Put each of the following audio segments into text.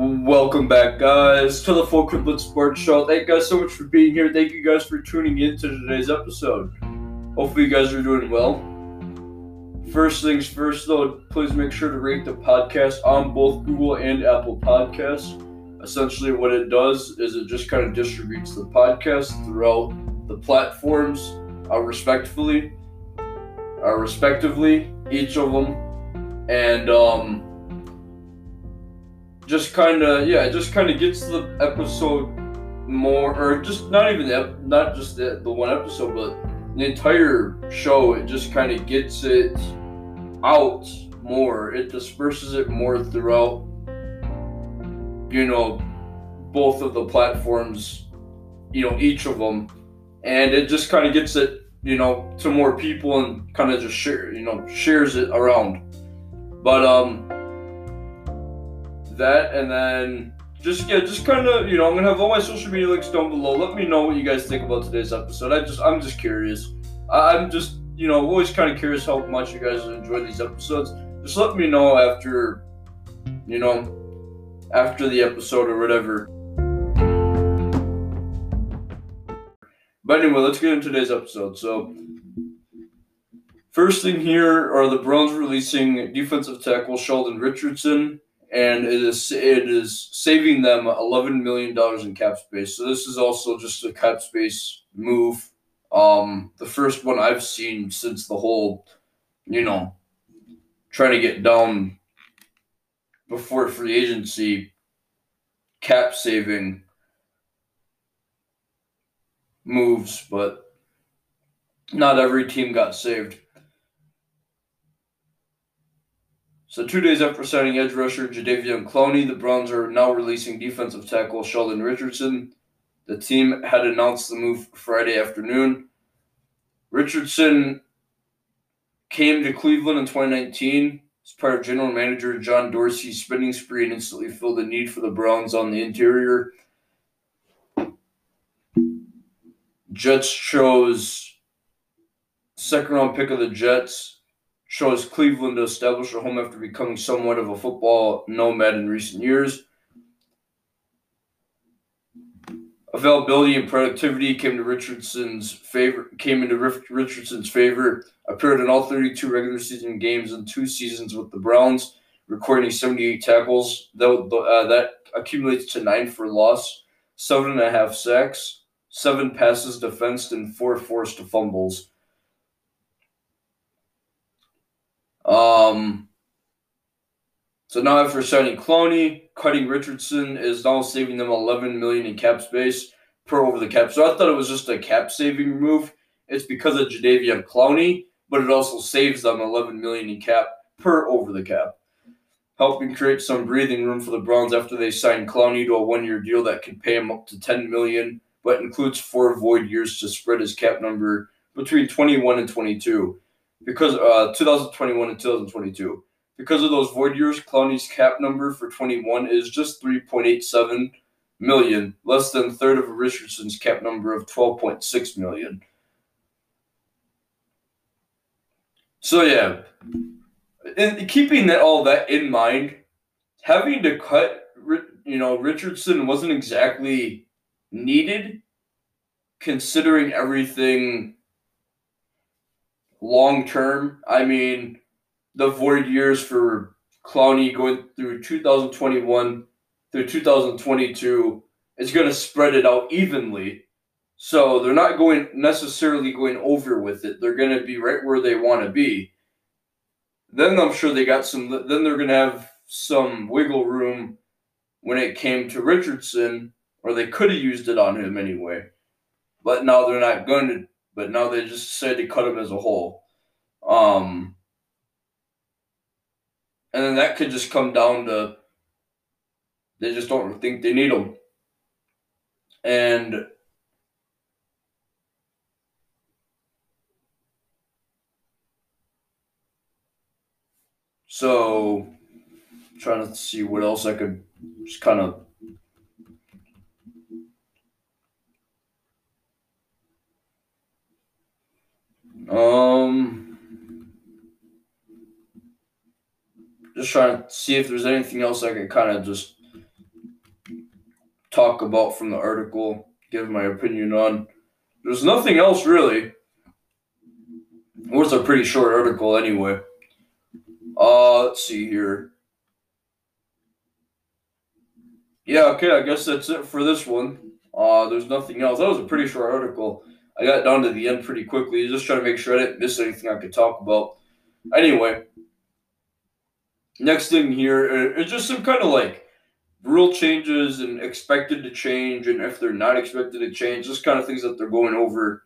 Welcome back, guys, to the Full Court Blitz Show. Thank you guys so much for being here. Thank you guys for tuning in to today's episode. Hopefully, you guys are doing well. First things first, though, please make sure to rate the podcast on both Google and Apple Podcasts. Essentially, what it does is it just kind of distributes the podcast throughout the platforms, uh, respectively, uh, respectively, each of them, and um, just kind of yeah, it just kind of gets the episode more, or just not even the, not just the, the one episode, but the entire show. It just kind of gets it out more. It disperses it more throughout, you know, both of the platforms, you know, each of them, and it just kind of gets it, you know, to more people and kind of just share, you know, shares it around. But um that, and then just yeah, just kind of you know, I'm gonna have all my social media links down below. Let me know what you guys think about today's episode. I just I'm just curious. I'm just you know always kind of curious how much you guys enjoy these episodes. Just let me know after you know after the episode or whatever. But anyway, let's get into today's episode. So, first thing here are the Browns releasing defensive tackle Sheldon Richardson and it is it is saving them eleven million dollars in cap space. So this is also just a cap space move. Um, the first one I've seen since the whole, you know, trying to get down before free agency cap saving moves, but not every team got saved. So two days after signing edge rusher Jadeveon Clowney, the Browns are now releasing defensive tackle Sheldon Richardson. The team had announced the move Friday afternoon. Richardson came to Cleveland in 2019 as part of general manager John Dorsey's spending spree and instantly filled the need for the Browns on the interior. Jets chose second round pick of the Jets shows Cleveland to establish a home after becoming somewhat of a football nomad in recent years. Availability and productivity came to Richardson's favor. Came into Richardson's favor. Appeared in all 32 regular season games in two seasons with the Browns, recording 78 tackles. That uh, that accumulates to nine for loss, seven and a half sacks, seven passes defensed, and four forced fumbles. Um, so now after signing Clowney, cutting Richardson is now saving them 11 million in cap space per over the cap. So I thought it was just a cap saving move. It's because of Jadeveon Clowney, but it also saves them 11 million in cap per over the cap, helping create some breathing room for the Browns after they signed Clowney to a one-year deal that could pay him up to 10 million, but includes four void years to spread his cap number between 21 and 22 because uh 2021 and 2022. Because of those void years, Clowney's cap number for 21 is just 3.87 million, less than third of Richardson's cap number of 12.6 million. So yeah, and keeping that all that in mind, having to cut, you know, Richardson wasn't exactly needed, considering everything long term. I mean, the void years for Clowney going through 2021 through 2022 is going to spread it out evenly. So they're not going necessarily going over with it. They're going to be right where they want to be. Then I'm sure they got some. Then they're going to have some wiggle room when it came to Richardson, or they could have used it on him anyway. But now they're not going to but now they just decided to cut him as a whole. Um, and then that could just come down to they just don't think they need him. And so trying to see what else I could just kind of Um, just trying to see if there's anything else I can kind of just talk about from the article, give my opinion on. There's nothing else really. It was a pretty short article anyway. Uh, let's see here. Yeah, okay, I guess that's it for this one. Uh, there's nothing else. That was a pretty short article. I got down to the end pretty quickly, just trying to make sure I didn't miss anything I could talk about. Anyway, next thing here is just some kind of like rule changes and expected to change, and if they're not expected to change, just kind of things that they're going over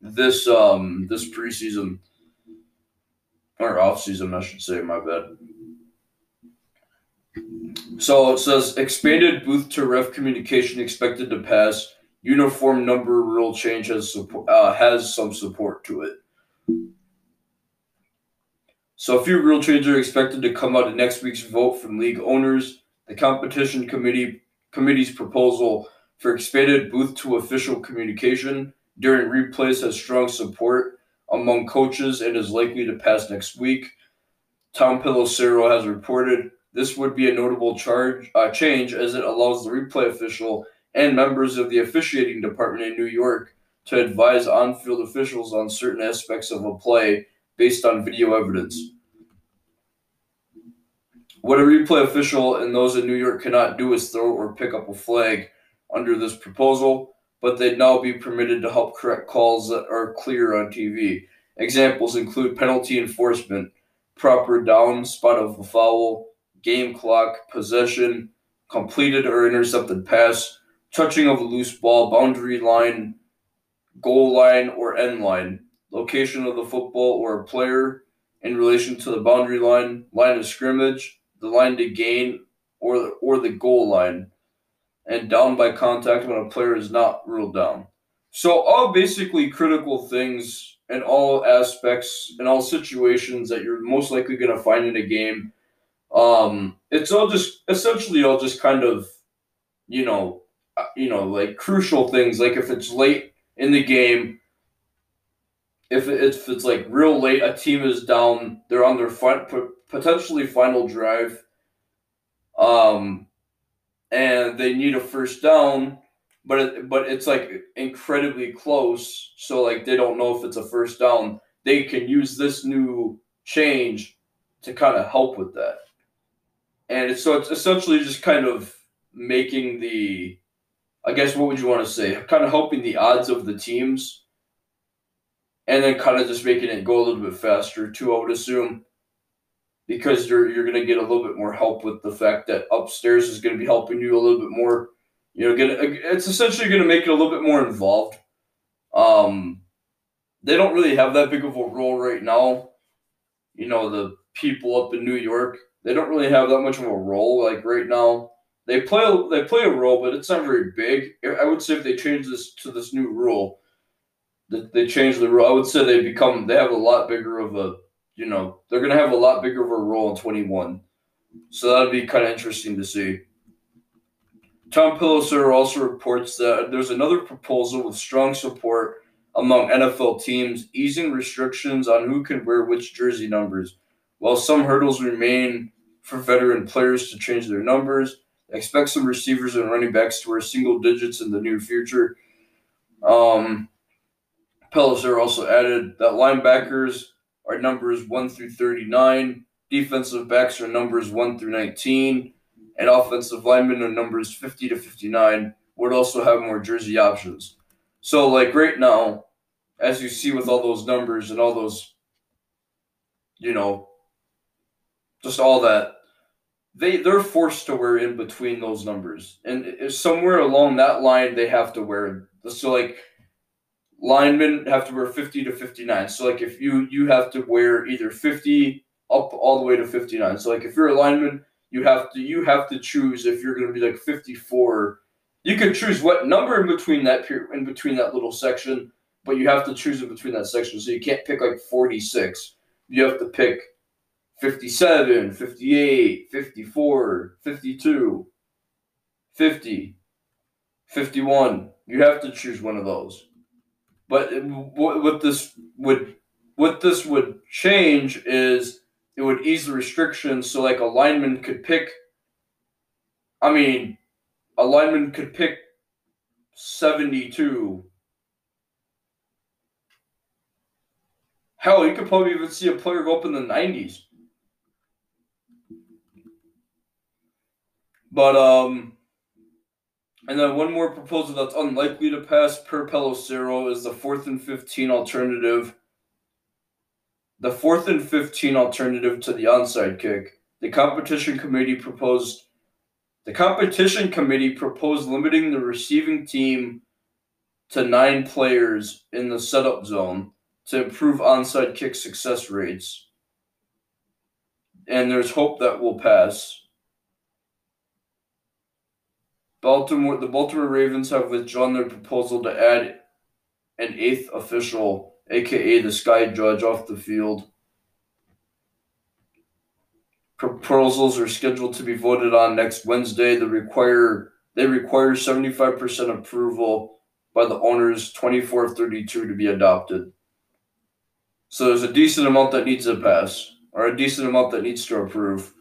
this um this preseason or off season, I should say. My bad. So it says expanded booth to ref communication expected to pass. Uniform number rule change has uh, has some support to it. So a few rule changes are expected to come out of next week's vote from league owners. The competition committee committee's proposal for expanded booth to official communication during replays has strong support among coaches and is likely to pass next week. Tom Pelissero has reported this would be a notable charge uh, change as it allows the replay official and members of the officiating department in New York to advise on-field officials on certain aspects of a play based on video evidence. What a replay official and those in New York cannot do is throw or pick up a flag under this proposal, but they'd now be permitted to help correct calls that are clear on TV. Examples include penalty enforcement, proper down spot of a foul, game clock, possession, completed or intercepted pass, touching of a loose ball, boundary line, goal line, or end line, location of the football or a player in relation to the boundary line, line of scrimmage, the line to gain, or the, or the goal line, and down by contact when a player is not ruled down. So all basically critical things in all aspects in all situations that you're most likely going to find in a game. Um, it's all just essentially all just kind of, you know, uh, you know, like crucial things. Like if it's late in the game, if if it's like real late, a team is down, they're on their front potentially final drive, um, and they need a first down, but it, but it's like incredibly close. So like they don't know if it's a first down. They can use this new change to kind of help with that, and it's, so it's essentially just kind of making the, I guess what would you want to say, kind of helping the odds of the teams. And then kind of just making it go a little bit faster too, I would assume because you're you're gonna get a little bit more help with the fact that upstairs is gonna be helping you a little bit more. You know, it's essentially gonna make it a little bit more involved. Um, they don't really have that big of a role right now. You know, the people up in New York, they don't really have that much of a role like right now. They play they play a role, but it's not very big. I would say if they change this to this new rule, they change the rule, I would say they become they have a lot bigger of a you know, they're going to have a lot bigger of a role in 21. So that'd be kind of interesting to see. Tom Pelissero also reports that there's another proposal with strong support among NFL teams easing restrictions on who can wear which jersey numbers. While some hurdles remain for veteran players to change their numbers, expect some receivers and running backs to wear single digits in the near future. Um, Pelissero also added that linebackers are numbers 1 through 39. Defensive backs are numbers 1 through 19. And offensive linemen are numbers 50 to 59. Would also have more jersey options. So, like right now, as you see with all those numbers and all those, you know, just all that, they they're forced to wear in between those numbers, and uh, somewhere along that line they have to wear. So like linemen have to wear 50 to 59. So like if you you have to wear either 50 up all the way to 59. So like if you're a lineman, you have to you have to choose if you're going to be like 54. You can choose what number in between that period in between that little section, but you have to choose in between that section. So you can't pick like 46. You have to pick 57, 58, 54, 52, 50, 51. You have to choose one of those. But what this would what this would change is it would ease the restrictions so like a lineman could pick I mean a lineman could pick 72. Hell, you could probably even see a player go up in the 90s. But um and then one more proposal that's unlikely to pass per Pelissero is the fourth and 15 alternative. The fourth and 15 alternative to the onside kick. The competition committee proposed the competition committee proposed limiting the receiving team to nine players in the setup zone to improve onside kick success rates. And there's hope that will pass. Baltimore, the Baltimore Ravens have withdrawn their proposal to add an eighth official, aka the sky judge, off the field. Proposals are scheduled to be voted on next Wednesday. They require they require 75% approval by the owners 24 32 to be adopted. So there's a decent amount that needs to pass, or a decent amount that needs to approve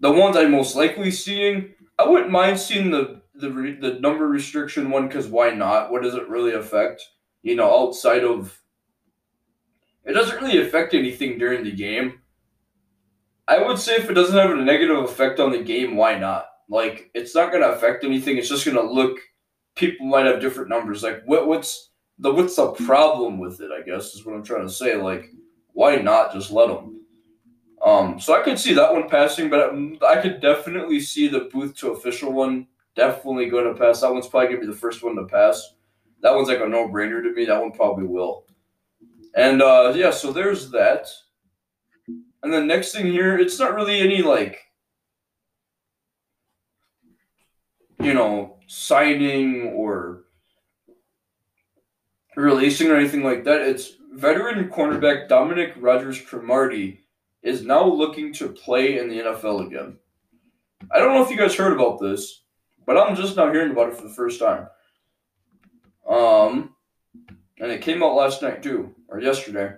the ones I'm most likely seeing, I wouldn't mind seeing the the the number restriction one because why not? What does it really affect? You know, outside of it doesn't really affect anything during the game. I would say if it doesn't have a negative effect on the game, why not? Like it's not going to affect anything. It's just going to look. People might have different numbers. Like what what's the what's the problem with it? I guess is what I'm trying to say. Like why not just let them? Um, so I could see that one passing, but I could definitely see the booth to official one definitely going to pass. That one's probably going to be the first one to pass. That one's like a no brainer to me. That one probably will. And uh, yeah, so there's that. And the next thing here, it's not really any like, you know, signing or releasing or anything like that. It's veteran cornerback Dominique Rodgers Cromartie is now looking to play in the NFL again. I don't know if you guys heard about this, but I'm just now hearing about it for the first time. Um, and it came out last night too, or yesterday.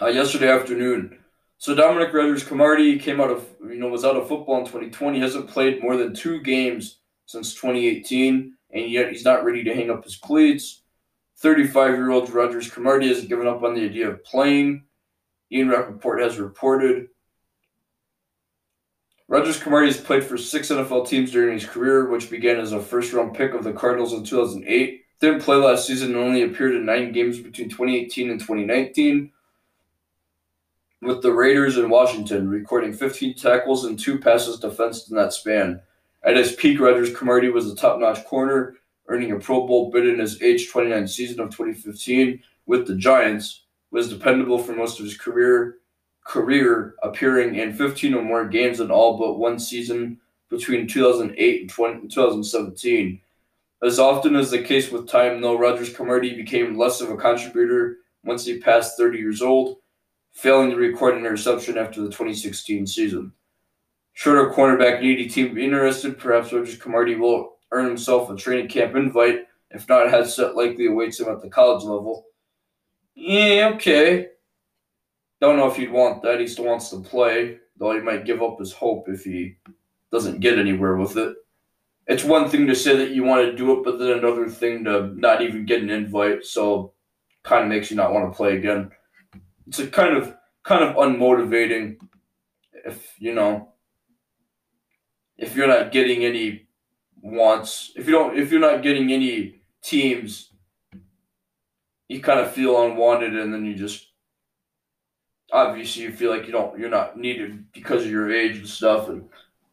Uh, yesterday afternoon. So Dominique Rodgers Cromartie came out of you know was out of football in 2020. He hasn't played more than two games since 2018, and yet he's not ready to hang up his cleats. 35 year old Rodgers Cromartie has given up on the idea of playing. Ian Rapoport has reported. Rodgers Cromartie has played for six NFL teams during his career, which began as a first round pick of the Cardinals in 2008. Didn't play last season and only appeared in nine games between 2018 and 2019 with the Raiders in Washington, recording 15 tackles and two passes defensed in that span. At his peak, Rodgers Cromartie was a top notch corner earning a Pro Bowl bid in his age 29 season of 2015 with the Giants, was dependable for most of his career, career appearing in 15 or more games in all but one season between 2008 and 20, 2017. As often as the case with time, though, Rodgers Cromartie became less of a contributor once he passed 30 years old, failing to record an interception after the 2016 season. Shorter cornerback needy team interested, perhaps Rodgers Cromartie will earn himself a training camp invite. If not, a headset likely awaits him at the college level. Yeah, okay. Don't know if he'd want that. He still wants to play, though he might give up his hope if he doesn't get anywhere with it. It's one thing to say that you want to do it, but then another thing to not even get an invite. So, kind of makes you not want to play again. It's a kind of kind of unmotivating. If you know, if you're not getting any wants if you don't if you're not getting any teams you kind of feel unwanted and then you just obviously you feel like you don't you're not needed because of your age and stuff and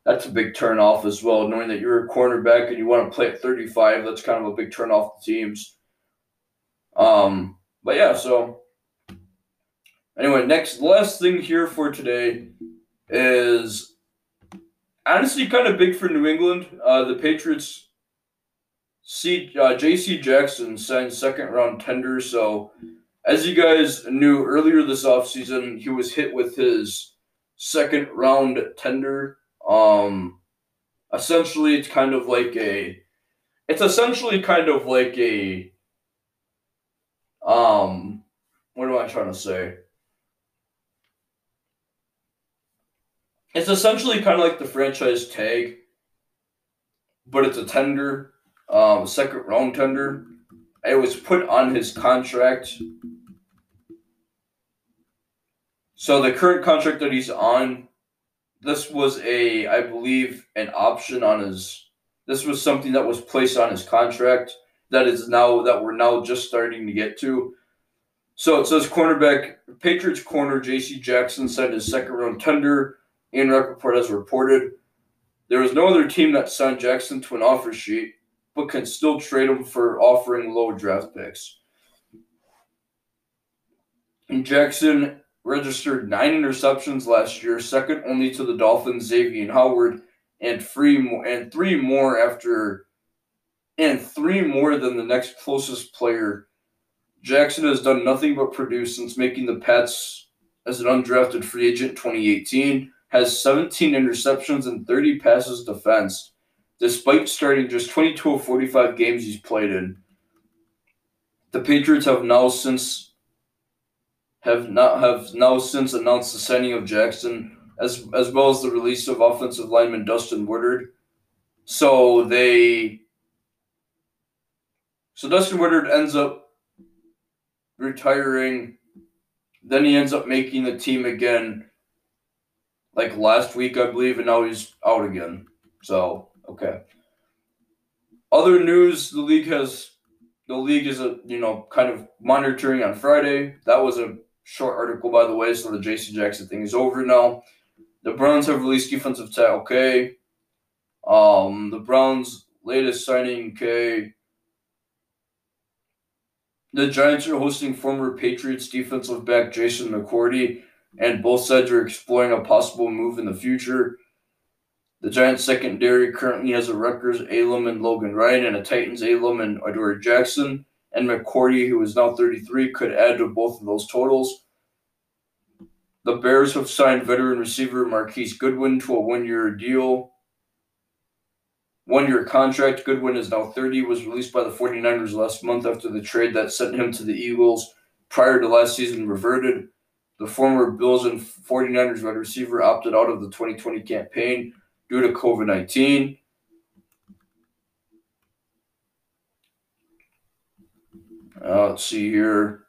that's a big turn off as well. Knowing that you're a cornerback and you want to play at 35 that's kind of a big turn off the teams. Um but yeah so anyway next last thing here for today is honestly kind of big for New England. Uh, the Patriots see uh, J.C. Jackson signed second round tender. So, as you guys knew earlier this offseason, he was hit with his second round tender. Um, essentially, it's kind of like a. It's essentially kind of like a. Um, what am I trying to say? It's essentially kind of like the franchise tag, but it's a tender, um, a second round tender. It was put on his contract. So the current contract that he's on, this was a, I believe, an option on his. This was something that was placed on his contract that is now that we're now just starting to get to. So it says cornerback Patriots corner J.C. Jackson signed his second round tender. Ian Rapoport has reported there is no other team that signed Jackson to an offer sheet, but can still trade him for offering low draft picks. Jackson registered nine interceptions last year, second only to the Dolphins' Xavier Howard, and three more and three more after and three more than the next closest player. Jackson has done nothing but produce since making the Pats as an undrafted free agent 2018, has 17 interceptions and 30 passes defense, despite starting just 22 of 45 games he's played in. The Patriots have now since have not have now since announced the signing of Jackson as as well as the release of offensive lineman Dustin Woodard. So they so Dustin Woodard ends up retiring. Then he ends up making the team again like last week, I believe, and now he's out again. So, okay. Other news, the league has the league is a you know kind of monitoring on Friday. That was a short article, by the way, so the J.C. Jackson thing is over now. The Browns have released defensive tackle K. Um, the Browns' latest signing K. The Giants are hosting former Patriots defensive back Jason McCourty, and both sides are exploring a possible move in the future. The Giants secondary currently has a Rutgers Elam and Logan Ryan, and a Titans Elam and Adoree Jackson and McCourty, who is now 33, could add to both of those totals. The Bears have signed veteran receiver Marquise Goodwin to a one year deal. One year contract. Goodwin is now 30, was released by the 49ers last month after the trade that sent him to the Eagles prior to last season reverted. The former Bills and 49ers wide receiver opted out of the 2020 campaign due to COVID 19. Uh, let's see here.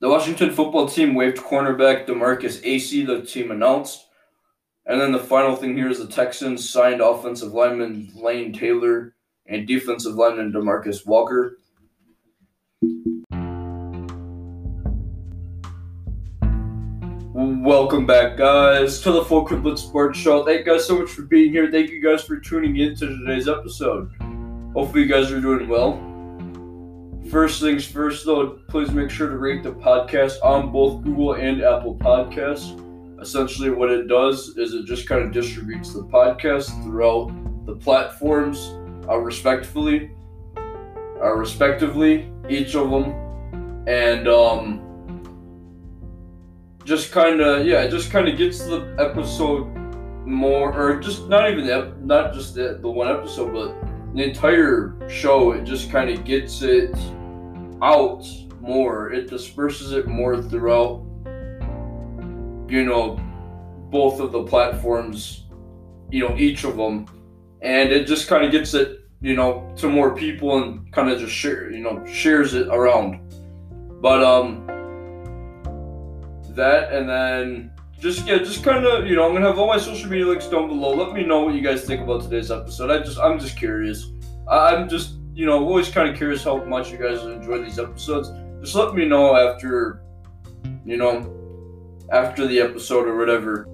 The Washington football team waived cornerback Demarcus Acy, the team announced. And then the final thing here is the Texans signed offensive lineman Lane Taylor and defensive lineman Demarcus Walker. Welcome back, guys, to the Full Court Blitz Show. Thank you guys so much for being here. Thank you guys for tuning in to today's episode. Hopefully, you guys are doing well. First things first, though, please make sure to rate the podcast on both Google and Apple Podcasts. Essentially, what it does is it just kind of distributes the podcast throughout the platforms, uh, respectfully, uh, respectively, each of them, and um, just kind of yeah, it just kind of gets the episode more, or just not even the, not just the, the one episode, but the entire show. It just kind of gets it out more. It disperses it more throughout. You know, both of the platforms. You know, each of them, and it just kind of gets it you know to more people and kind of just share you know shares it around. But um that, and then just yeah, just kind of you know, I'm gonna have all my social media links down below. Let me know what you guys think about today's episode. I just I'm just curious. I, I'm just you know always kind of curious how much you guys enjoy these episodes. Just let me know after you know after the episode or whatever.